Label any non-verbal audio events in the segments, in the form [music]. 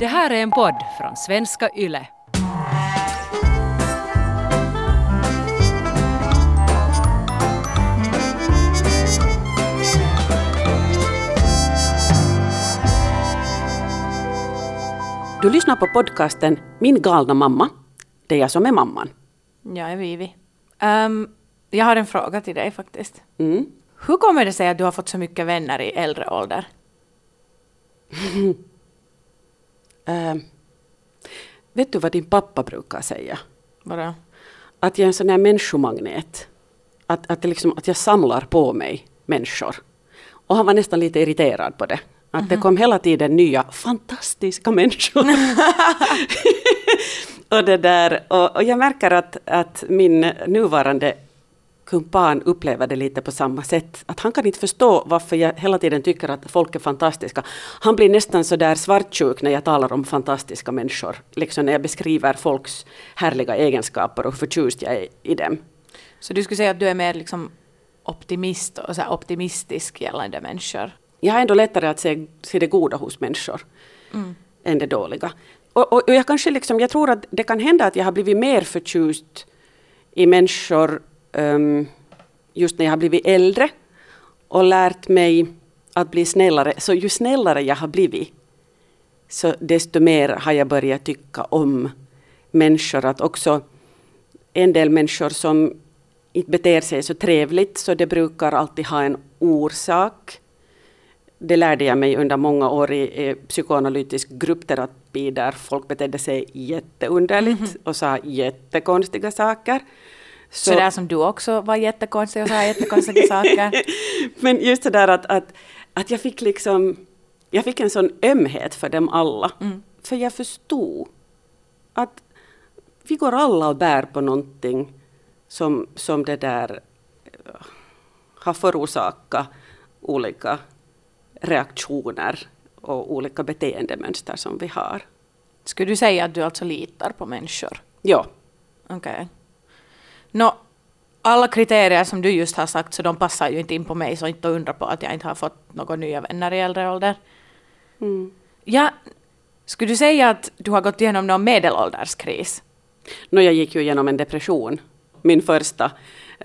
Det här är en podd från svenska YLE. Du lyssnar på podcasten Min galna mamma. Det är jag som är mamman. Jag är Vivi. Um, jag har en fråga till dig faktiskt. Mm. Hur kommer det sig att du har fått så mycket vänner i äldre ålder? [laughs] Eh, vet du vad din pappa brukar säga? Vadå? Att jag är en sån här människomagnet. Att, att, liksom, att jag samlar på mig människor. Och han var nästan lite irriterad på det. Att det kom hela tiden nya fantastiska människor. [laughs] [laughs] och, det där, och, och jag märker att, att min nuvarande kumpan upplever det lite på samma sätt. Att han kan inte förstå varför jag hela tiden tycker att folk är fantastiska. Han blir nästan så där svartsjuk när jag talar om fantastiska människor. Liksom när jag beskriver folks härliga egenskaper och hur förtjust jag är i dem. Så du skulle säga att du är mer liksom optimist och så optimistisk gällande människor? Jag har ändå lättare att se, se det goda hos människor än det dåliga. Och, och, och jag, kanske liksom, jag tror att det kan hända att jag har blivit mer förtjust i människor um, just när jag har blivit äldre och lärt mig att bli snällare. Så ju snällare jag har blivit, så desto mer har jag börjat tycka om människor. Att också en del människor som inte beter sig så trevligt, så det brukar alltid ha en orsak. Det lärde jag mig under många år i, i psykoanalytisk gruppterapi där folk betedde sig jätteunderligt och sa jättekonstiga saker. Så, där som du också var jättekonstig och sa jättekonstiga [laughs] saker. Men just det där att, att, att jag fick liksom, jag fick en sån ömhet för dem alla. För jag förstod att vi går alla och bär på någonting som, som det där eh, har förorsakat olika reaktioner och olika beteendemönster som vi har. Skulle du säga att du alltså litar på människor? Ja, Okej. Nå, alla kriterier som du just har sagt så de passar ju inte in på mig så inte undra på att jag inte har fått några nya vänner i äldre ålder. Ja, skulle du säga att du har gått igenom någon medelålderskris? Nå, jag gick ju igenom en depression. Min första,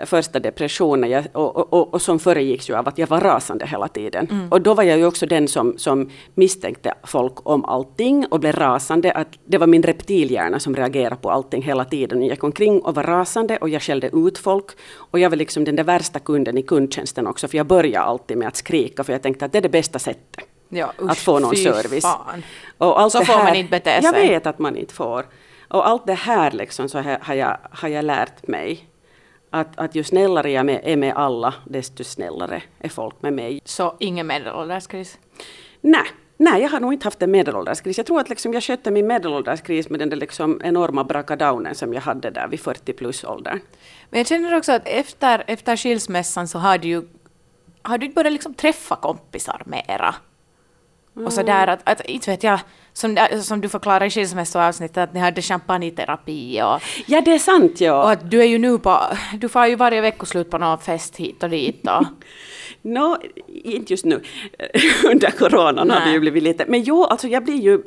första depression när jag, och, och, och, som föregicks ju av att jag var rasande hela tiden. Och då var jag ju också den som, som misstänkte folk om allting och blev rasande. Att det var min reptilhjärna som reagerade på allting hela tiden. Jag gick omkring och var rasande och jag skällde ut folk. Och jag var liksom den där värsta kunden i kundtjänsten också. För jag började alltid med att skrika för jag tänkte att det är det bästa sättet. Ja, att få någon service. Fan. Och allt Så det får man inte bete Jag sig. vet att man inte får. Och allt det här liksom så har, har, jag, har jag lärt mig. Att, att ju snällare jag är med alla, desto snällare är folk med mig. Så ingen medelålderskris? Nej, nej, jag har nog inte haft en medelålderskris. Jag tror att liksom jag skötte min medelålderskris med den där liksom enorma brakadownen som jag hade där vid 40 plus åldern. Men jag känner också att efter, efter skilsmässan så har du ju har du börjat liksom träffa kompisar mera? Och så där att, att inte vet jag, som, som du förklarar i skilsmässoavsnittet att ni hade champagneterapi och, Ja, det är sant ja. och att du är ju nu på, du får ju varje veckoslut på någon fest hit och dit och [laughs] Nå, inte just nu. [laughs] Under coronan har det Nej. ju blivit lite. Men jo, alltså jag blir ju...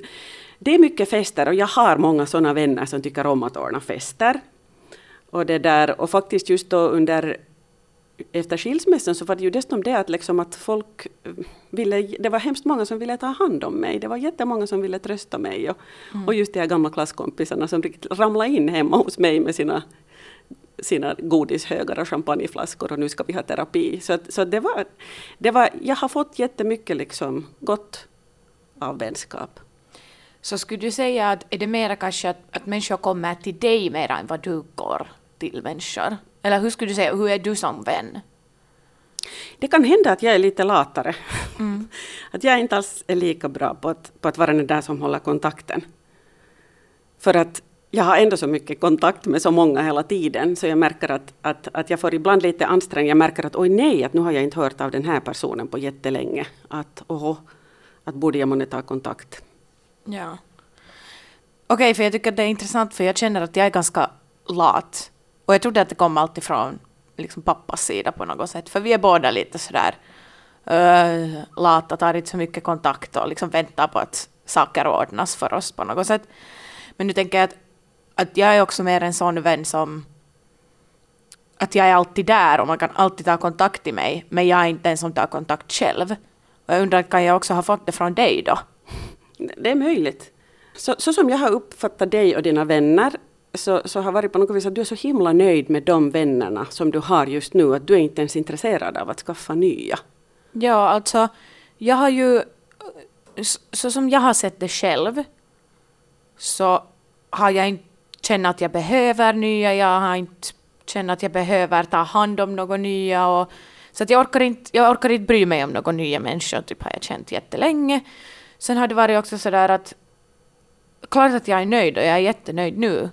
Det är mycket fester och jag har många sådana vänner som tycker om att ordna fester. Och det där, och faktiskt just då under efter skilsmässan så var det ju dessutom det att, liksom att folk ville, det var hemskt många som ville ta hand om mig. Det var jättemånga som ville trösta mig. Och, och just de här gamla klasskompisarna som ramlade in hemma hos mig med sina sina godishögar och champagneflaskor och nu ska vi ha terapi. Så, så det var, det var, jag har fått jättemycket liksom gott av vänskap. så skulle du säga att är det mera kanske att, att människor kommer till dig mer än vad du går till människor? Eller hur skulle du säga, hur är du som vän? Det kan hända att jag är lite latare. [laughs] att jag inte alls är lika bra på att, på att vara den där som håller kontakten. För att jag har ändå så mycket kontakt med så många hela tiden så jag märker att, att, att jag får ibland lite ansträngning. Jag märker att oj nej, att nu har jag inte hört av den här personen på jättelänge. Att åh, att borde jag månne ta kontakt. Ja. Okej, för jag tycker att det är intressant för jag känner att jag är ganska lat. Och jag trodde att det kom alltid från liksom pappas sida på något sätt. För vi är båda lite sådär uh, lata, tar inte så mycket kontakt och liksom väntar på att saker ordnas för oss på något sätt. Men nu tänker jag att, att jag är också mer en sån vän som att jag är alltid där och man kan alltid ta kontakt i mig, men jag är inte den som tar kontakt själv. Och jag undrar, kan jag också ha fått det från dig då? Det är möjligt. Så, så som jag har uppfattat dig och dina vänner så, så har varit på något vis att du är så himla nöjd med de vännerna som du har just nu att du är inte ens intresserad av att skaffa nya. Ja, alltså jag har ju, så som jag har sett det själv, så har jag inte känt att jag behöver nya, jag har inte känt att jag behöver ta hand om några nya och så att jag orkar inte, jag orkar inte bry mig om några nya människor, typ har jag känt jättelänge. Sen har det varit också sådär att klart att jag är nöjd och jag är jättenöjd nu.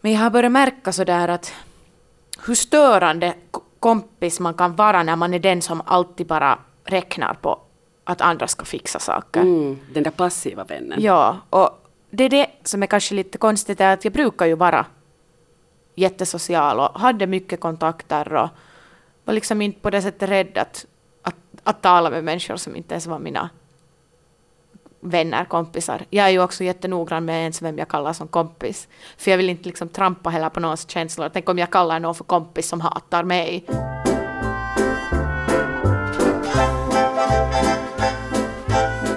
Men jag har börjat märka sådär att hur störande kompis man kan vara när man är den som alltid bara räknar på att andra ska fixa saker. Mm, den där passiva vännen. Ja, och det är det som är kanske lite konstigt är att jag brukar ju vara jättesocial och hade mycket kontakter och var liksom inte på det sättet rädd att, att, att tala med människor som inte ens var mina vänner, kompisar. Jag är ju också jättenoggrann med ens vem jag kallar som kompis. För jag vill inte liksom trampa heller på någons känslor. Tänk om jag kallar någon för kompis som hatar mig.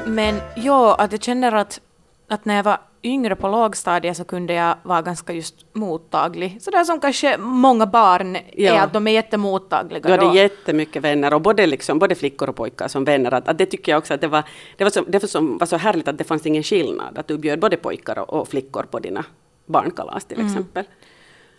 Men ja, att jag känner att, att när jag var yngre på lågstadiet så kunde jag vara ganska just mottaglig. Sådär som kanske många barn ja. är, att de är jättemottagliga. Du hade då. jättemycket vänner, och både, liksom, både flickor och pojkar som vänner. Att, att det tycker jag också att det var, det var, så, det var, så, var så härligt att det fanns ingen skillnad. Att du bjöd både pojkar och, och flickor på dina barnkalas till mm. exempel.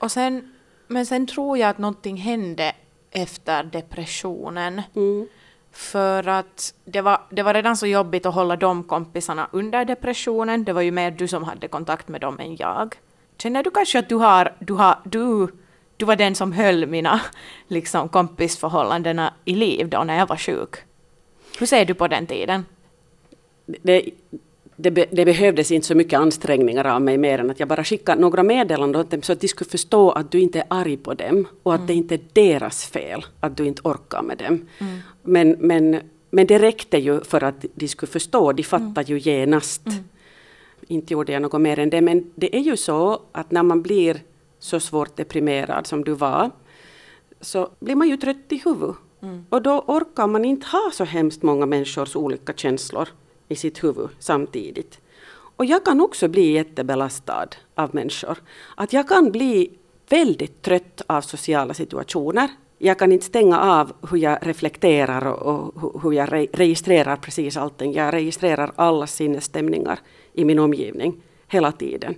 Och sen, men sen tror jag att någonting hände efter depressionen. Mm. För att det var, det var redan så jobbigt att hålla de kompisarna under depressionen. Det var ju mer du som hade kontakt med dem än jag. Känner du kanske att du har, du har, du, du var den som höll mina liksom, kompisförhållandena i liv då när jag var sjuk? Hur ser du på den tiden? Det, det, be, det, behövdes inte så mycket ansträngningar av mig mer än att jag bara skickade några meddelanden åt dem så att de skulle förstå att du inte är arg på dem och att mm. det inte är deras fel att du inte orkar med dem. Mm. Men, men, men det räckte ju för att de skulle förstå, de fattade mm. ju genast. Mm. Inte gjorde jag något mer än det, men det är ju så att när man blir så svårt deprimerad som du var så blir man ju trött i huvudet. Mm. Och då orkar man inte ha så hemskt många människors olika känslor i sitt huvud samtidigt. Och jag kan också bli jättebelastad av människor. Att jag kan bli väldigt trött av sociala situationer. Jag kan inte stänga av hur jag reflekterar och, och hur jag re registrerar precis allting. Jag registrerar alla sinnesstämningar i min omgivning hela tiden.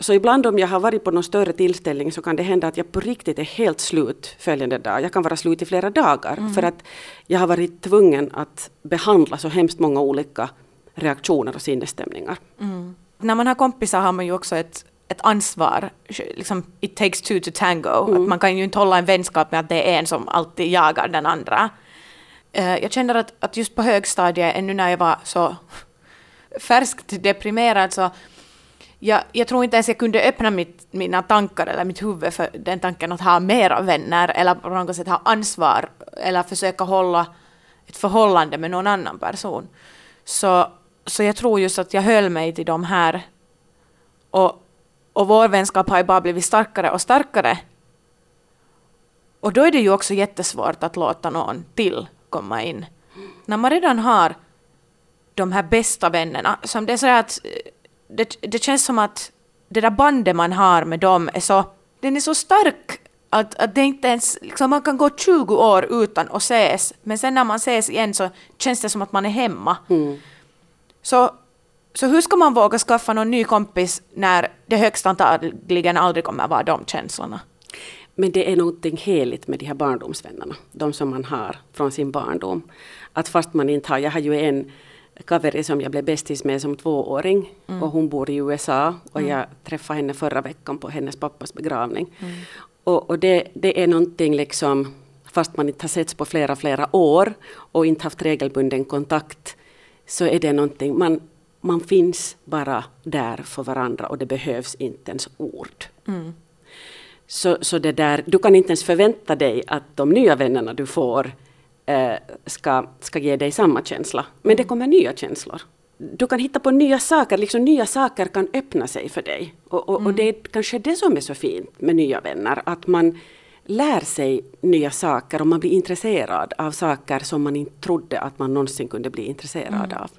Så ibland om jag har varit på någon större tillställning så kan det hända att jag på riktigt är helt slut följande dag. Jag kan vara slut i flera dagar mm. för att jag har varit tvungen att behandla så hemskt många olika reaktioner och sinnesstämningar. Mm. När man har kompisar har man ju också ett, ett ansvar. Liksom, it takes two to tango. Mm. Att man kan ju inte hålla en vänskap med att det är en som alltid jagar den andra. Uh, jag känner att, att just på högstadiet, ännu när jag var så [laughs] färskt deprimerad så jag, jag tror inte ens jag kunde öppna mitt, mina tankar eller mitt huvud för den tanken att ha mera vänner eller på något sätt ha ansvar eller försöka hålla ett förhållande med någon annan person. Så, så jag tror just att jag höll mig till de här och, och vår vänskap har ju bara blivit starkare och starkare. Och då är det ju också jättesvårt att låta någon till komma in. När man redan har de här bästa vännerna, som det är så att det, det känns som att det där bandet man har med dem är så, den är så stark att, att det inte ens, liksom man kan gå 20 år utan att ses, men sen när man ses igen så känns det som att man är hemma. Mm. Så, så hur ska man våga skaffa någon ny kompis när det högst antagligen aldrig kommer vara de känslorna? Men det är någonting heligt med de här barndomsvännerna, de som man har från sin barndom. Att fast man inte har, jag har ju en Kaveri som jag blev bästis med som tvååring mm. och hon bor i USA och mm. jag träffade henne förra veckan på hennes pappas begravning. Mm. Och, och det, det, är någonting liksom, fast man inte har setts på flera, flera år och inte haft regelbunden kontakt, så är det någonting, man, man finns bara där för varandra och det behövs inte ens ord. Mm. Så, så det där, du kan inte ens förvänta dig att de nya vännerna du får ska, ska ge dig samma känsla. Men det kommer nya känslor. du kan hitta på nya saker, liksom nya saker kan öppna sig för dig. Och, och, och det är kanske det som är så fint med nya vänner, att man lär sig nya saker och man blir intresserad av saker som man inte trodde att man någonsin kunde bli intresserad av.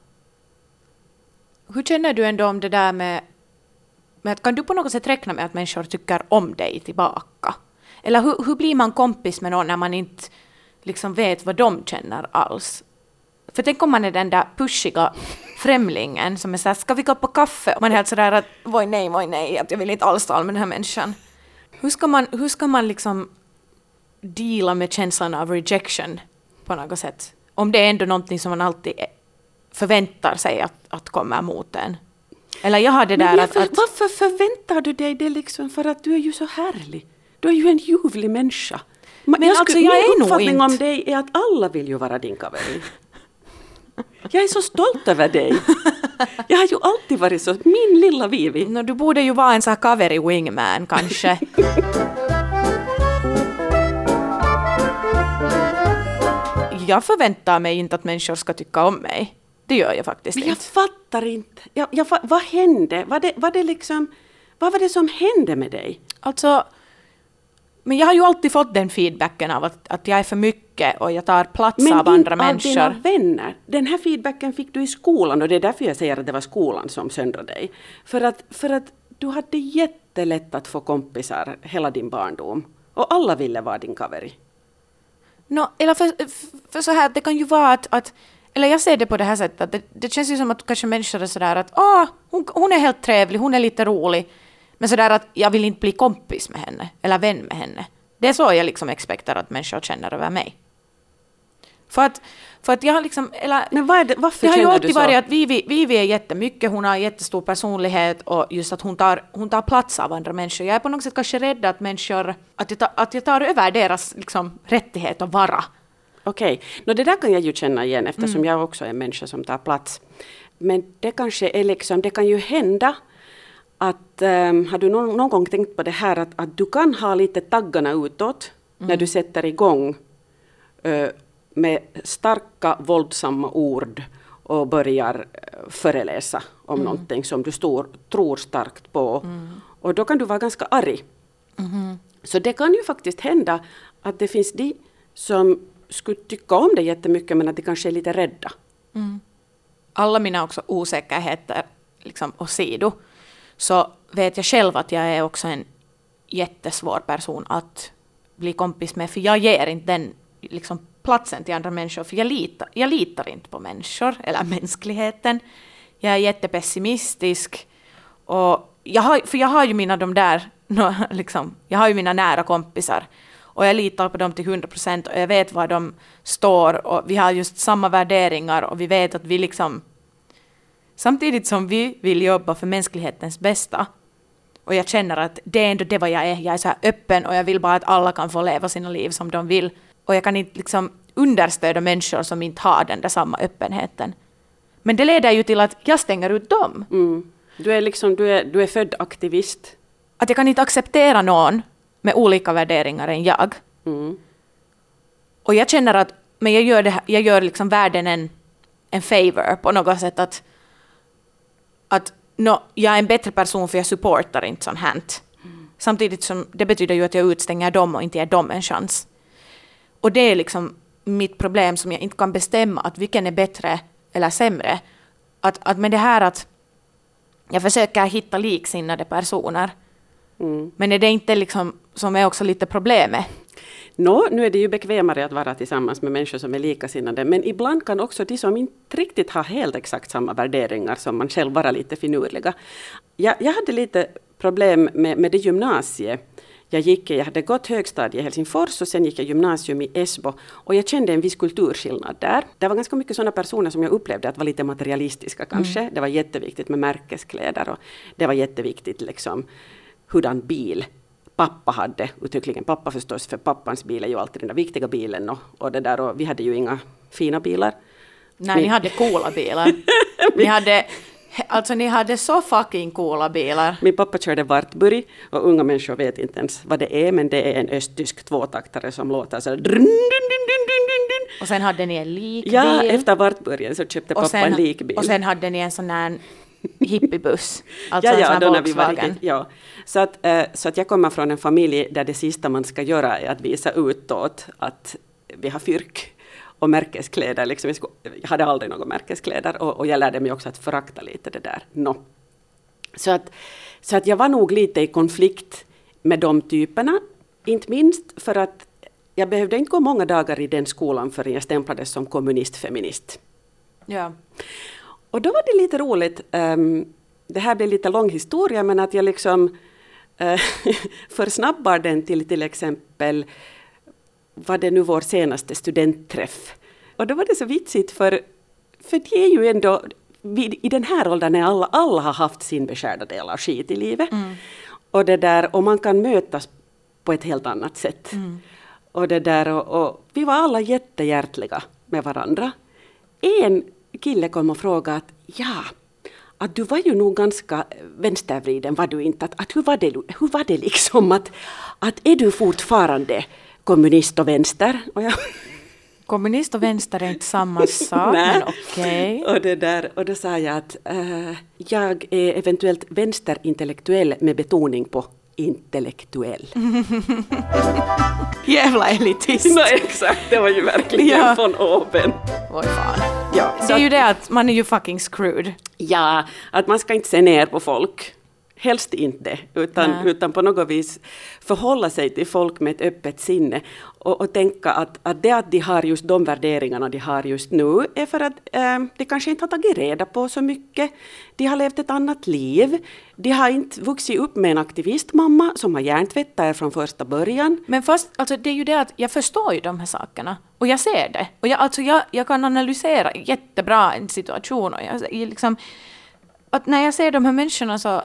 Hur känner du ändå om det där med, med att kan du på något sätt räkna med att människor tycker om dig tillbaka? Eller hur, hur blir man kompis med någon när man inte liksom vet vad de känner alls? För tänk om man är den där pushiga främlingen som är såhär, ska vi gå på kaffe? Och man är helt sådär att, oj nej, oj nej, att jag vill inte alls tala med den här människan. Hur ska man, hur ska man liksom deala med känslan av rejection på något sätt? Om det är ändå någonting som man alltid förväntar sig att, att komma mot en. Eller jag har det där att, varför, att... varför förväntar du dig det liksom? För att du är ju så härlig. Du är ju en ljuvlig människa. Men alltså, jag min uppfattning inte. om dig är att alla vill ju vara din kaveri. Jag är så stolt över dig. Jag har ju alltid varit så. Min lilla Vivi. No, du borde ju vara en sån här kaveri wingman kanske. jag förväntar mig inte att människor ska tycka om mig. Det gör jag faktiskt Men jag inte. fattar inte. Jag, jag, vad hände? Var det, var det liksom, vad var det som hände med dig? Alltså, men jag har ju alltid fått den feedbacken av att, att jag är för mycket och jag tar plats Men av inte andra av människor. dina vänner. Den här feedbacken fick du i skolan och det är därför jag säger att det var skolan som söndrade dig. För att, för att du hade jättelätt att få kompisar hela din barndom. Och alla ville vara din kaveri. No, eller för, för så här, det kan ju vara att, att eller jag ser det på det här sättet, att det, det känns ju som att kanske människor är sådär att åh, hon, hon är helt trevlig, hon är lite rolig, men sådär att jag vill inte bli kompis med henne, eller vän med henne. Det är så jag liksom expekterar att människor känner över mig. För att, för att jag har liksom, eller Men vad är det, varför det har ju känner du alltid så? varit att Vivi, Vivi är jättemycket, hon har jättestor personlighet och just att hon tar, hon tar plats av andra människor. Jag är på något sätt kanske rädd att människor, att jag, tar, att jag tar över deras liksom, rättighet att vara. Okej, Nå, det där kan jag ju känna igen eftersom Mm. jag också är en människa som tar plats. Men det kanske är liksom, det kan ju hända att, um, har du någon, någon gång tänkt på det här att, att du kan ha lite taggarna utåt Mm. när du sätter igång eh, med starka våldsamma ord och börjar eh, föreläsa om Mm. någonting som du stor, tror starkt på. Och då kan du vara ganska arg. Mm-hmm. Så det kan ju faktiskt hända att det finns de som skulle tycka om det jättemycket men att de kanske är lite rädda. alla mina också osäkerheter liksom åsido, så vet jag själv att jag är också en jättesvår person att bli kompis med, för jag ger inte den liksom, platsen till andra människor, för jag litar, jag litar inte på människor eller mänskligheten. Jag är jättepessimistisk och jag har, för jag har ju mina de där, [laughs] no, liksom, jag har ju mina nära kompisar och jag litar på dem till 100 procent och jag vet var de står och vi har just samma värderingar och vi vet att vi liksom Samtidigt som vi vill jobba för mänsklighetens bästa och jag känner att det är ändå det vad jag är. Jag är så här öppen och jag vill bara att alla kan få leva sina liv som de vill. Och jag kan inte liksom understödja människor som inte har den där samma öppenheten. Men det leder ju till att jag stänger ut dem. Mm. Du är liksom, du är, du är född aktivist. Att jag kan inte acceptera någon med olika värderingar än jag. Mm. Och jag känner att men jag gör, det, jag gör liksom världen en, en favor på något sätt. Att, att no, jag är en bättre person för jag supportar inte sånt här. Samtidigt som det betyder ju att jag utstänger dem och inte ger dem en chans. Och det är liksom mitt problem som jag inte kan bestämma, att vilken är bättre eller sämre. Att, att med det här att jag försöker hitta liksinnade personer, Mm. men är det inte liksom, som är också lite problemet, Nå, nu är det ju bekvämare att vara tillsammans med människor som är likasinnade, men ibland kan också de som inte riktigt har helt exakt samma värderingar som man själv vara lite finurliga. Jag, jag hade lite problem med, med det gymnasiet jag gick. Jag hade gått högstadie i Helsingfors och sen gick jag gymnasium i Esbo och jag kände en viss kulturskillnad där. Det var ganska mycket sådana personer som jag upplevde att var lite materialistiska kanske. Det var jätteviktigt med märkeskläder och det var jätteviktigt liksom hurdan bil pappa hade uttryckligen pappa förstås, för pappans bil är ju alltid den där viktiga bilen och, och det där och vi hade ju inga fina bilar. Nej, Vi- ni hade coola bilar. [laughs] ni hade Alltså ni hade så fucking coola bilar. Min pappa körde Wartburg och unga människor vet inte ens vad det är men det är en östtysk tvåtaktare som låter så dun. Och sen hade ni en likbil. Ja, efter Wartburgen så köpte pappa sen, en likbil. Och sen hade ni en sån här hippiebuss. Alltså ja, en ja, sån då här när vi var Volkswagen. riktigt, ja. så, att, eh, så att jag kommer från en familj där det sista man ska göra är att visa utåt att vi har fyrk och märkeskläder. Liksom, jag hade aldrig några märkeskläder och, och jag lärde mig också att förakta lite det där. No. Så, att, så att jag var nog lite i konflikt med de typerna, inte minst för att jag behövde inte gå många dagar i den skolan förrän jag stämplades som kommunist-feminist. Ja. Och då var det lite roligt, ehm, det här blir lite lång historia, men att jag liksom uh, [laughs] försnabbar den till till exempel, vad det nu vår senaste studentträff. Och då var det så vitsigt för, för det är ju ändå, vid, i den här åldern när alla, alla har haft sin beskärda del av skit i livet. Och, det där, och man kan mötas på ett helt annat sätt. Och, det där, och, och vi var alla jättehjärtliga med varandra. En kille kom och frågade att ja, att du var ju nog ganska vänstervriden, var du inte? Att, att hur, var det, hur var det liksom att, att är du fortfarande kommunist och vänster? Och jag, Kommunist och vänster är inte samma [laughs] sak, men okej. och, det där, och då sa jag att eh, jag är eventuellt vänsterintellektuell med betoning på intellektuell. [laughs] Jävla elitist. Nej, exakt, det var ju verkligen Ja. von oben. Oj fan. Ja, Det så är ju att- det att man är ju fucking screwed. Ja, att man ska inte se ner på folk. Helst inte, utan, Nej. utan på något vis förhålla sig till folk med ett öppet sinne och, och tänka att, att det att de har just de värderingarna de har just nu är för att eh, de kanske inte har tagit reda på så mycket. De har levt ett annat liv. De har inte vuxit upp med en aktivistmamma som har hjärntvättat från första början. Men fast, alltså det är ju det att jag förstår ju de här sakerna. Och jag ser det. Och jag, alltså jag, jag kan analysera jättebra en situation. Och jag, jag liksom, att när jag ser de här människorna så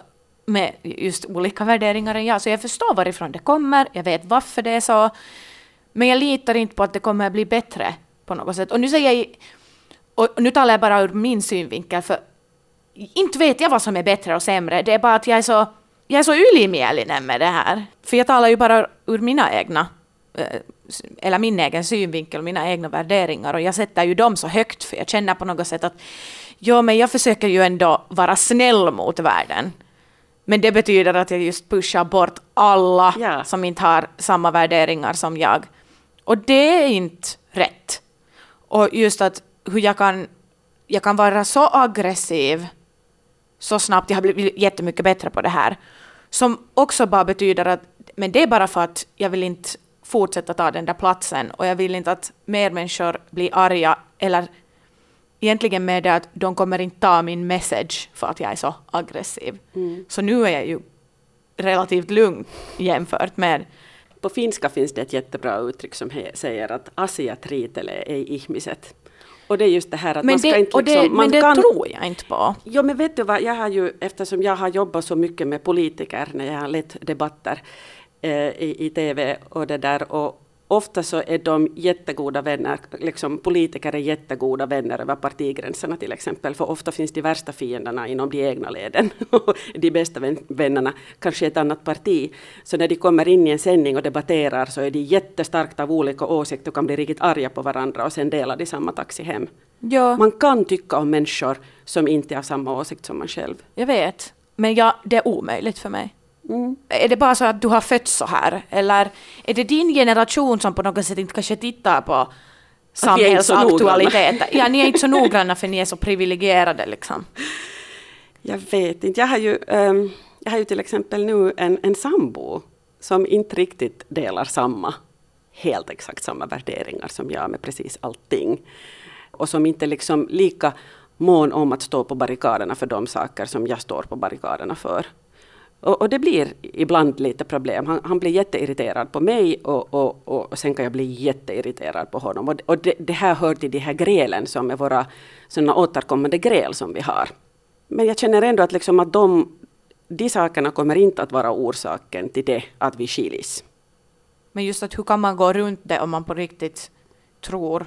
med just olika värderingar än jag, så jag förstår varifrån det kommer, jag vet varför det är så, men jag litar inte på att det kommer att bli bättre på något sätt. Och nu säger jag, och nu talar jag bara ur min synvinkel, för inte vet jag vad som är bättre och sämre, det är bara att jag är så, jag är så ylimielinen med det här. För jag talar ju bara ur mina egna, eh, eller min egen synvinkel, mina egna värderingar, och jag sätter ju dem så högt, för jag känner på något sätt att ja, men jag försöker ju ändå vara snäll mot världen. Men det betyder att jag just pushar bort alla Ja. som inte har samma värderingar som jag. Och det är inte rätt. Och just att hur jag kan, jag kan vara så aggressiv så snabbt, jag har blivit jättemycket bättre på det här, som också bara betyder att, men det är bara för att jag vill inte fortsätta ta den där platsen och jag vill inte att mer människor blir arga eller egentligen med det att de kommer inte ta min message för att jag är så aggressiv. Så nu är jag ju relativt lugn jämfört med På finska finns det ett jättebra uttryck som säger att asiat riitele ei ihmiset. Och det är just det här att men man ska det, inte och det, liksom, man men det kan, tror jag inte på. Jo men vet du vad, jag har ju, eftersom jag har jobbat så mycket med politiker när jag har lett debatter eh, i, i TV och det där och ofta så är de jättegoda vänner, liksom politiker är jättegoda vänner över partigränserna till exempel, för ofta finns de värsta fienderna inom de egna leden [laughs] och de bästa vän, vännerna kanske i ett annat parti. Så när de kommer in i en sändning och debatterar så är de jättestarkt av olika åsikter och kan bli riktigt arga på varandra och sen delar de samma taxi hem. Ja, Man kan tycka om människor som inte har samma åsikt som man själv. jag vet. Men jag, det är omöjligt för mig. Mm. Är det bara så att du har fötts så här? Eller är det din generation som på något sätt inte kanske tittar på samhällsaktualiteter? Ja, ni är inte så [laughs] noggranna för ni är så privilegierade liksom. Jag vet inte. Jag har ju, ehm, jag har ju till exempel nu en, en sambo som inte riktigt delar samma, helt exakt samma värderingar som jag med precis allting. Och som inte liksom lika mån om att stå på barrikaderna för de saker som jag står på barrikaderna för. Och, och det blir ibland lite problem. Han, han blir jätteirriterad på mig och, och, och, sen kan jag bli jätteirriterad på honom. Och, och det, det här hör till de här grälen som är våra såna återkommande gräl som vi har. Men jag känner ändå att, liksom att de, de sakerna kommer inte att vara orsaken till det att vi skiljs. Men just att hur kan man gå runt det om man på riktigt tror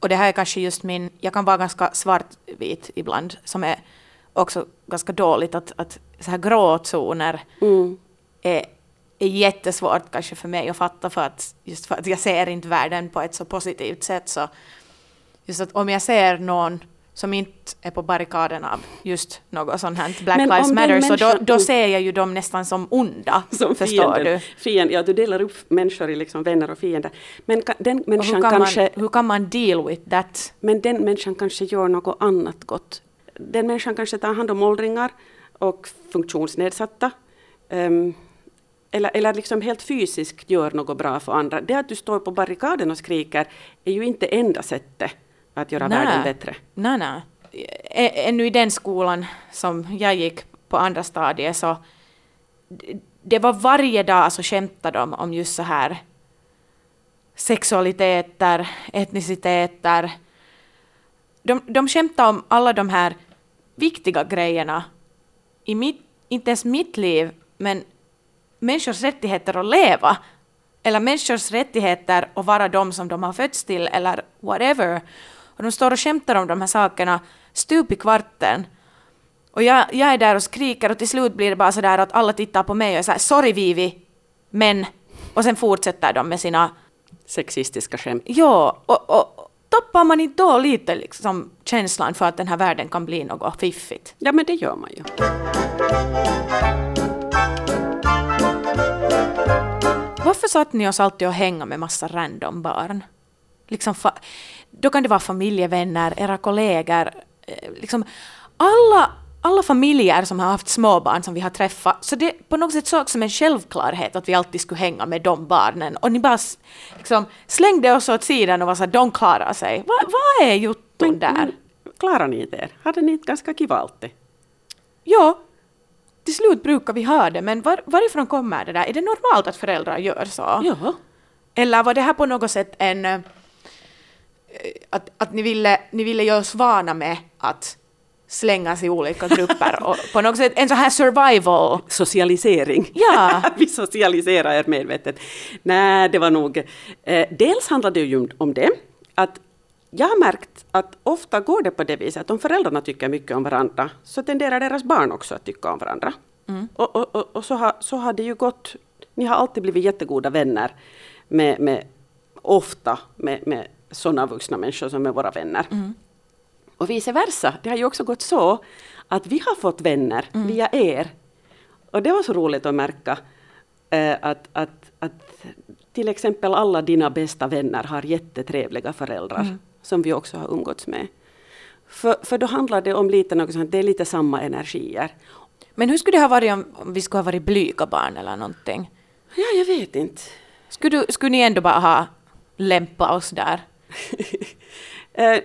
och det här är kanske just min, jag kan vara ganska svartvit ibland, som är också ganska dåligt att, att så här gråzoner Mm. är, är jättesvårt kanske för mig att fatta för att just för att jag ser inte världen på ett så positivt sätt så just att om jag ser någon som inte är på barrikaden av just något sånt här Black Men Lives Matter så då, då ser jag ju dem nästan som onda. [laughs] Som förstår fienden. du? Fienden. Ja, du delar upp människor i liksom vänner och fiender. Men ka- den Och människan hur, kan kanske... man, hur kan man deal with that? Men den människan kanske gör något annat gott. Den människan kanske tar hand om åldringar och funktionsnedsatta. Ehm, eller, eller liksom helt fysiskt gör något bra för andra. Det att du står på barrikaden och skriker är ju inte enda sättet att göra världen bättre. Nej, nej. Ännu i den skolan som jag gick på andra stadiet så det var varje dag så skämtade de om just så här sexualiteter, etniciteter. De, de skämtade om alla de här viktiga grejerna i mitt, inte ens mitt liv, men människors rättigheter att leva. Eller människors rättigheter att vara de som de har fötts till eller whatever. Och de står och skämtar om de här sakerna stup i kvarten. Och jag, jag är där och skriker och till slut blir det bara sådär att alla tittar på mig och säger sorry Vivi, men... Och sen fortsätter de med sina Sexistiska skämt. Ja, och, och tappar man inte då lite liksom känslan för att den här världen kan bli något fiffigt? Ja, men det gör man ju. Varför satt ni oss alltid och hänga med massa random barn? Liksom fa- då kan det vara familjevänner, era kollegor, eh, liksom alla, alla familjer som har haft småbarn som vi har träffat, så det på något sätt såg som en självklarhet att vi alltid skulle hänga med de barnen. Och ni bara liksom, slängde oss åt sidan och var så här, de klarar sig. Va, vad är jotton där? Men klarar ni inte er? Hade ni inte ganska kiva alltid? Ja, till slut brukar vi ha det, men var, varifrån kommer det där? Är det normalt att föräldrar gör så? Ja. Eller var det här på något sätt en... eh, Att, att ni, ville, ni ville göra oss vana med att slängas i olika grupper och på något sätt en sån här survival... Socialisering. Ja. [laughs] vi socialiserar er medvetet. Nej, det var nog... Eh, dels handlade det ju om- det, att jag har märkt att ofta går det på det viset att om föräldrarna tycker mycket om varandra så tenderar deras barn också att tycka om varandra. Och, och, och, och så, har, så har det ju gått... Ni har alltid blivit jättegoda vänner med, med ofta med, med sådana vuxna människor som är våra vänner. Och vice versa. Det har ju också gått så att vi har fått vänner via er. Och det var så roligt att märka eh, att, att, att till exempel alla dina bästa vänner har jättetrevliga föräldrar som vi också har umgåtts med. För, för då handlar det om lite något sånt, det är lite samma energier. Men hur skulle det ha varit om, om vi skulle ha varit blyga barn eller någonting? Ja, jag vet inte. Skulle, du, skulle ni ändå bara ha lämpat oss där? [laughs] Eh,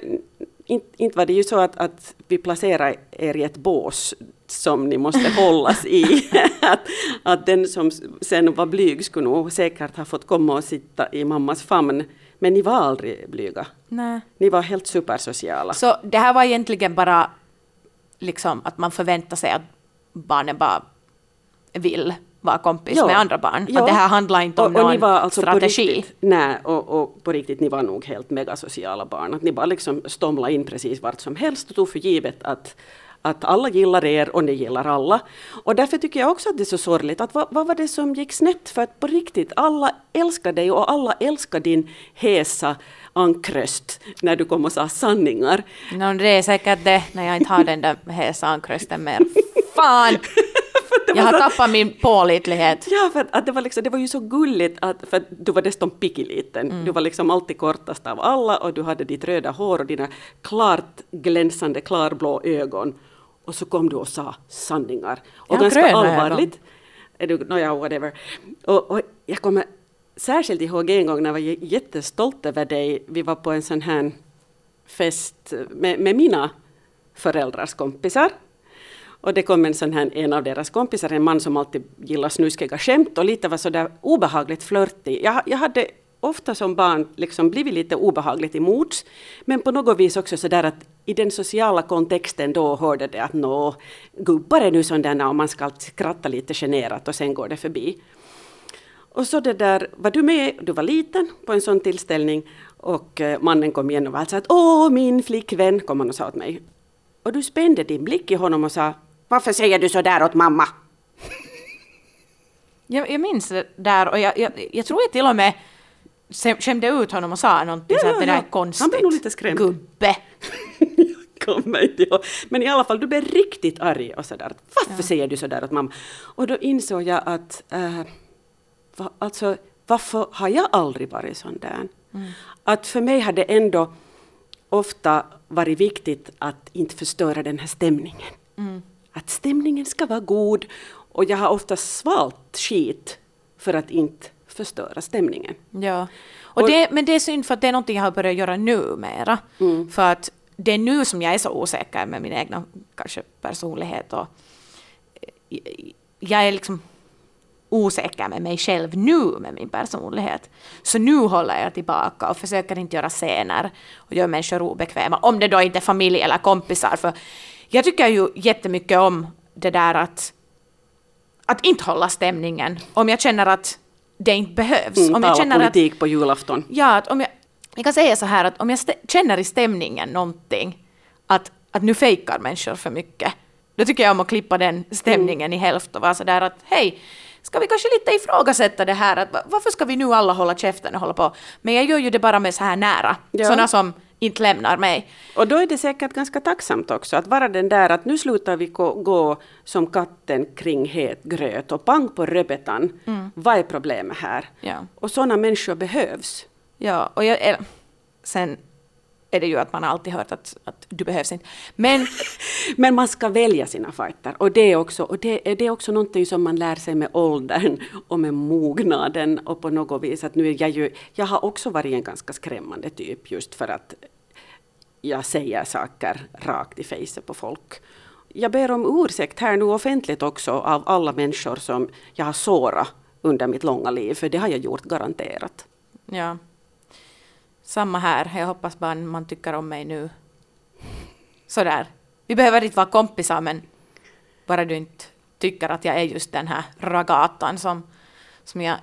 inte, inte var det ju så att, att vi placerar er i ett bås som ni måste hållas i. [laughs] att, att den som sen var blyg skulle nog säkert ha fått komma och sitta i mammas famn. Men ni var aldrig blyga. Nej. Ni var helt supersociala. Så det här var egentligen bara liksom att man förväntar sig att barnen bara vill vara kompis Ja. med andra barn. Ja. Att det här handlar inte om och, och någon ni var alltså strategi. riktigt, nej, och, och på riktigt, ni var nog helt megasociala barn. Att ni bara liksom stomlade in precis vart som helst och tog för givet att, att alla gillar er och ni gillar alla. Och därför tycker jag också att det är så sorgligt. Att vad, vad var det som gick snett? För att på riktigt, alla älskar dig och alla älskar din hesa ankröst när du kom och sa sanningar. No, det är säkert det när jag inte har den där hesa ankrösten mer. Fan! [laughs] Jag har tappat min pålitlighet. Ja, för att, att det, var liksom, det var ju så gulligt att, för att du var dessutom pickiliten. Du var liksom alltid kortast av alla och du hade ditt röda hår och dina klart glänsande klarblå ögon. Och så kom du och sa sanningar. Och har ganska allvarligt. Är du, no, ja, whatever. Och, och jag kommer särskilt ihåg en gång när jag var jättestolt över dig. Vi var på en sån här fest med, med mina föräldrars kompisar. Och det kom en sån här, en av deras kompisar, en man som alltid gillar snuskiga skämt och lite var sådär obehagligt flörtig. Jag, jag hade ofta som barn liksom blivit lite obehagligt emot, men på något vis också sådär att i den sociala kontexten då hörde det att nå, gubbar är nu sådana och man ska skratta lite generat och sen går det förbi. Och så det där, var du med, du var liten på en sån tillställning och eh, mannen kom igen och var alltså att åh min flickvän, kom han och sa åt mig. och du spände din blick i honom och sa varför säger du så där åt mamma? Jag, jag minns det där och jag, jag, jag tror jag till och med skämde ut honom och sa någonting Ja, så att ja, det där ja. är konstigt. Han blev nog lite skrämd. Gubbe. [laughs] Jag kommer inte ihåg. Men i alla fall, du blev riktigt arg och sådär. Varför säger du sådär åt mamma? Och då insåg jag att, eh, va, alltså, varför har jag aldrig varit sån där? Att för mig har det ändå ofta varit viktigt att inte förstöra den här stämningen. Att stämningen ska vara god och jag har ofta svalt skit för att inte förstöra stämningen. Ja. Och Och- det, men det är synd för att det är någonting jag har börjat göra nu mera. Mm. För att det är nu som jag är så osäker med min egna kanske personlighet och eh, jag är liksom osäker med mig själv nu med min personlighet. Så nu håller jag tillbaka och försöker inte göra scener och göra människor obekväma, om det då inte är familj eller kompisar. För jag tycker ju jättemycket om det där att, att inte hålla stämningen, om jag känner att det inte behövs. Mm, om jag känner att, politik på julafton. Ja, att om jag, jag kan säga så här att om jag stä- känner i stämningen någonting, att, att nu fejkar människor för mycket, då tycker jag om att klippa den stämningen i hälft och vara så där att hej, ska vi kanske lite ifrågasätta det här, att va- varför ska vi nu alla hålla käften och hålla på? Men jag gör ju det bara med så här nära, Ja. sådana som inte lämnar mig. Och då är det säkert ganska tacksamt också att vara den där att nu slutar vi gå, som katten kring het gröt och pang på rödbetan. Vad är problemet här? Ja. Och sådana människor behövs. Ja, och jag, sen är det ju att man har alltid hört att, att du behövs inte. Men [laughs] Men man ska välja sina fighter. Och det är också, och det, det är också någonting som man lär sig med åldern [laughs] och med mognaden. Och på något vis att nu är jag ju, jag har också varit en ganska skrämmande typ just för att jag säger saker rakt i fejset på folk. Jag ber om ursäkt här nu offentligt också av alla människor som jag har sårat under mitt långa liv, för det har jag gjort garanterat. Ja. Samma här. Jag hoppas bara man tycker om mig nu. Sådär. Vi behöver inte vara kompisar men bara du inte tycker att jag är just den här ragatan som, som jag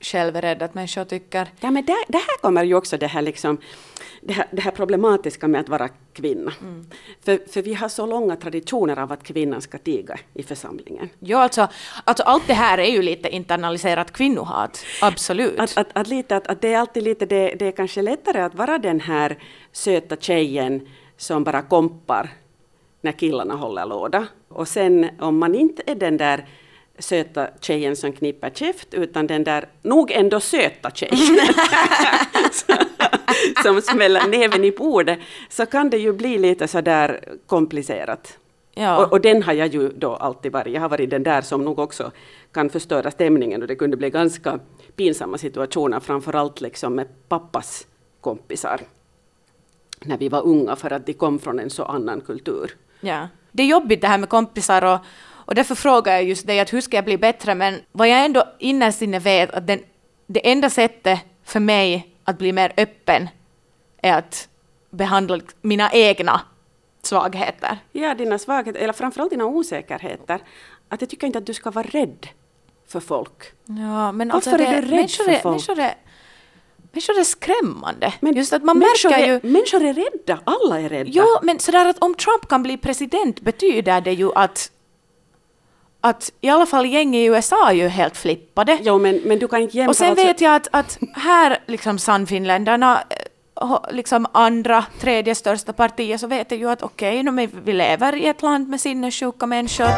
själv är rädd att människor tycker. Ja, men det, det här kommer ju också det här, liksom, det här, det här problematiska med att vara kvinna. För, för vi har så långa traditioner av att kvinnan ska tiga i församlingen. Ja, alltså, alltså allt det här är ju lite internaliserat kvinnohat. Absolut. Att, att, att, lite, att, att det är alltid lite, det, det är kanske lättare att vara den här söta tjejen som bara kompar när killarna håller låda. Och sen om man inte är den där söta tjejen som knippar käft utan den där nog ändå söta tjejen [laughs] som smäller näven i bordet så kan det ju bli lite sådär komplicerat. ja. Och, och den har jag ju då alltid varit. Jag har varit den där som nog också kan förstöra stämningen och det kunde bli ganska pinsamma situationer, framförallt liksom med pappas kompisar. När vi var unga för att de kom från en så annan kultur. Ja. Det är jobbigt det här med kompisar och, och därför frågar jag just dig att hur ska jag bli bättre men vad jag ändå innerst inne vet att den, det enda sättet för mig att bli mer öppen är att behandla mina egna svagheter. Ja, dina svagheter, eller framförallt dina osäkerheter. Att jag tycker inte att du ska vara rädd för folk. Ja, men Varför alltså är det, du rädd människor för är, folk? Människor är, människor är skrämmande. Men just att man människor märker är, ju... Människor är rädda, alla är rädda. Jo, men sådär att om Trump kan bli president betyder det ju att att i alla fall gäng i USA är ju helt flippade. Jo, men, men du kan inte jämföra... Och sen alltså- vet jag att, att här, liksom Sannfinländarna, eh, liksom andra, tredje största partiet, så vet jag ju att okej, okay, vi lever i ett land med sinnessjuka människor.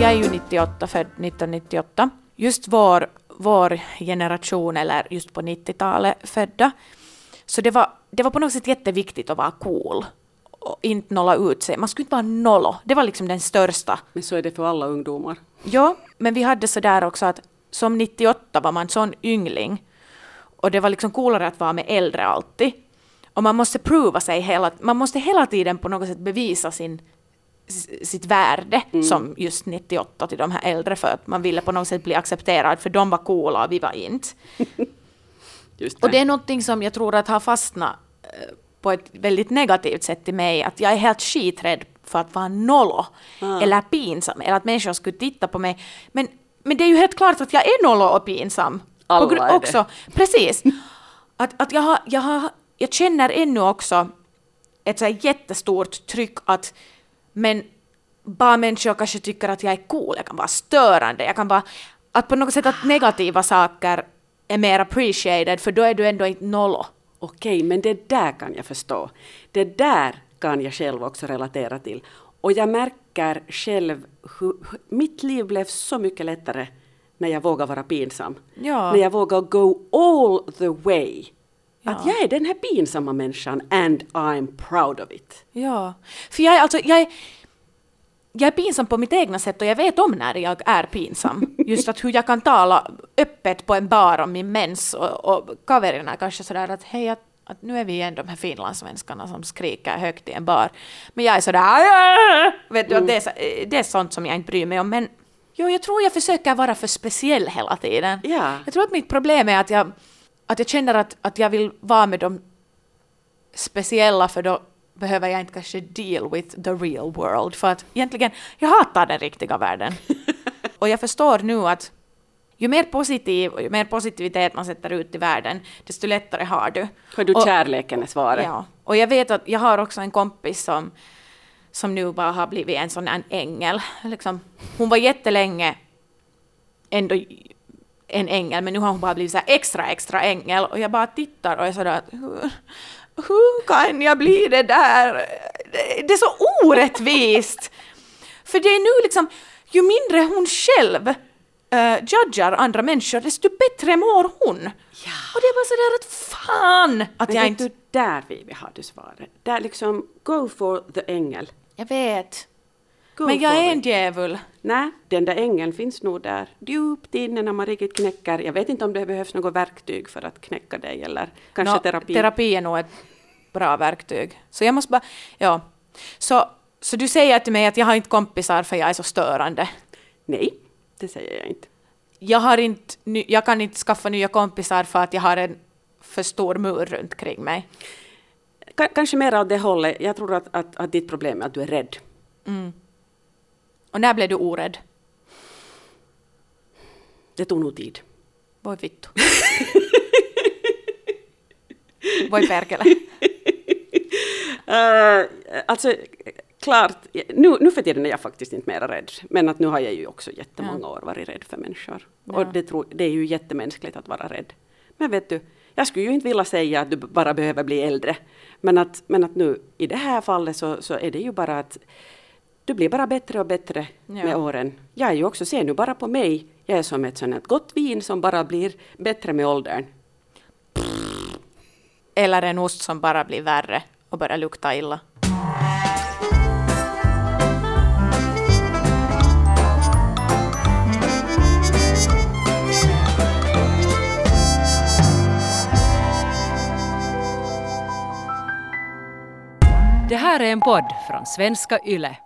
Jag är ju 98, född 1998. Just vår, vår generation, eller just på 90-talet födda, så det var, det var på något sätt jätteviktigt att vara cool och inte nolla ut sig. Man skulle inte vara nollo. Det var liksom den största. Men så är det för alla ungdomar. Ja, men vi hade så där också att som 98 var man sån yngling och det var liksom coolare att vara med äldre alltid. Och man måste prova sig hela, man måste hela tiden på något sätt bevisa sin, sitt värde som just 98 till de här äldre för att man ville på något sätt bli accepterad för de var coola och vi var inte. Det. Och det är någonting som jag tror att har fastnat eh, på ett väldigt negativt sätt i mig, att jag är helt skiträdd för att vara nollo Ah. eller pinsam, eller att människor skulle titta på mig. Men, men det är ju helt klart att jag är nollo och pinsam. Alla är det. också, Precis. [laughs] Att, att jag, har, jag, har, jag känner ännu också ett så jättestort tryck att men bara människor kanske tycker att jag är cool, jag kan vara störande, jag kan vara... Att på något sätt att [sighs] negativa saker är mer appreciated för då är du ändå inte nollo. Okej, men det där kan jag förstå. Det där kan jag själv också relatera till. Och jag märker själv hur hur mitt liv blev så mycket lättare när jag vågar vara pinsam. Ja. När jag vågar go all the way. Att Ja. jag är den här pinsamma människan and I'm proud of it. Ja, för jag är alltså, jag är, jag är pinsam på mitt egna sätt och jag vet om när jag är pinsam. Just att hur jag kan tala öppet på en bar om min mens och, och kaverna kanske sådär att hej, att, att nu är vi igen de här finlandssvenskarna som skriker högt i en bar. Men jag är sådär, "Aah!" vet du, att det, är, det är sånt som jag inte bryr mig om. Men jo, jag tror jag försöker vara för speciell hela tiden. Ja. Jag tror att mitt problem är att jag, att jag känner att, att jag vill vara med de speciella för då behöver jag inte kanske deal with the real world. För att egentligen, jag hatar den riktiga världen. [laughs] och jag förstår nu att ju mer positiv och ju mer positivitet man sätter ut i världen, desto lättare har du. Hör du, Och- kärleken är svaret. Ja, och jag vet att jag har också en kompis som, som nu bara har blivit en sån här ängel. Liksom, hon var jättelänge ändå en ängel, men nu har hon bara blivit så extra, extra ängel. Och jag bara tittar och är sådär att hur, hur kan jag bli det där? Det, är så orättvist! För det är nu liksom, ju mindre hon själv uh, judgar andra människor, desto bättre mår hon. Ja. Och det är bara sådär att fan att Men jag inte... du, där Vivi har du svaret. Där liksom, go for the ängel. Jag vet. Go Men jag är en djävul. Nej, den där ängeln finns nog där djupt inne när man riktigt knäcker. Jag vet inte om det behövs något verktyg för att knäcka dig eller kanske Nå, terapi. Terapi är nog ett bra verktyg. Så jag måste bara... Ja. Så, så du säger till mig att jag har inte kompisar för jag är så störande. Nej, det säger jag inte. Jag, har inte, jag kan inte skaffa nya kompisar för att jag har en för stor mur runt kring mig. Ka- kanske mer åt det hållet. Jag tror att, att, att ditt problem är att du är rädd. Och när blev du orädd? Det tog nog tid. Voi vittu. Voi perkele. Uh, alltså, klart, nu, nu för tiden är jag faktiskt inte mera rädd. Men att nu har jag ju också jättemånga år varit rädd för människor. Och det, tror, det är ju jättemänskligt att vara rädd. Men vet du, jag skulle ju inte vilja säga att du bara behöver bli äldre. Men att, men att nu i det här fallet så, så är det ju bara att du blir bara bättre och bättre Ja. med åren. Jag är ju också, se nu bara på mig, jag är som ett sånt gott vin som bara blir bättre med åldern. Eller en ost som bara blir värre och börjar lukta illa. Det här är en podd från svenska YLE.